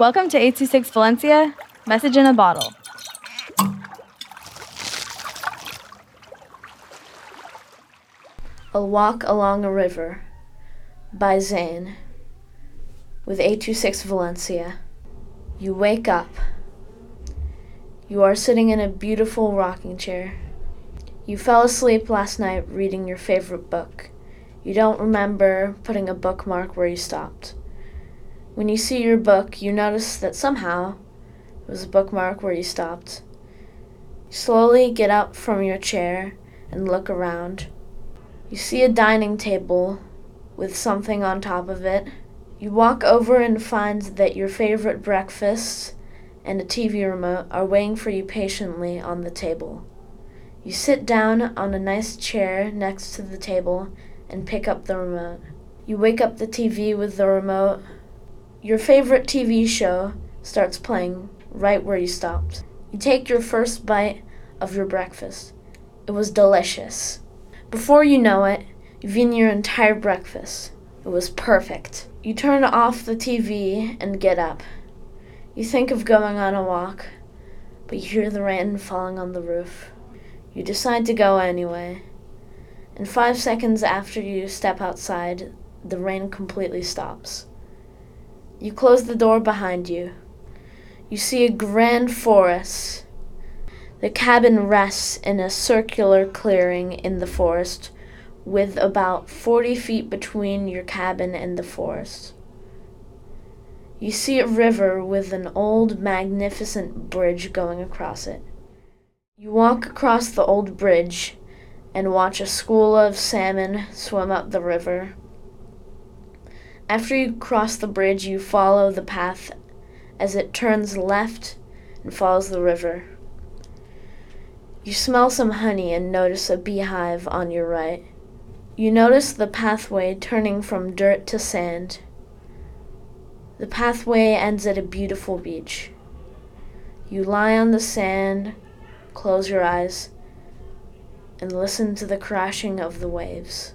Welcome to 826 Valencia, message in a bottle. A Walk Along a River by Zein with 826 Valencia. You wake up. You are sitting in a beautiful rocking chair. You fell asleep last night reading your favorite book. You don't remember putting a bookmark where you stopped. When you see your book, you notice that somehow there was a bookmark where you stopped. You slowly get up from your chair and look around. You see a dining table with something on top of it. You walk over and find that your favorite breakfast and a TV remote are waiting for you patiently on the table. You sit down on a nice chair next to the table and pick up the remote. You wake up the TV with the remote. Your favorite TV show starts playing right where you stopped. You take your first bite of your breakfast. It was delicious. Before you know it, you've eaten your entire breakfast. It was perfect. You turn off the TV and get up. You think of going on a walk, but you hear the rain falling on the roof. You decide to go anyway. And five seconds after you step outside, the rain completely stops. You close the door behind you. You see a grand forest the cabin rests in a circular clearing in the forest, with about 40 feet between your cabin and the forest. You see a river with an old, magnificent bridge going across it. You walk across the old bridge and watch a school of salmon swim up the river. After you cross the bridge, you follow the path as it turns left and follows the river. You smell some honey and notice a beehive on your right. You notice the pathway turning from dirt to sand. The pathway ends at a beautiful beach. You lie on the sand, close your eyes, and listen to the crashing of the waves.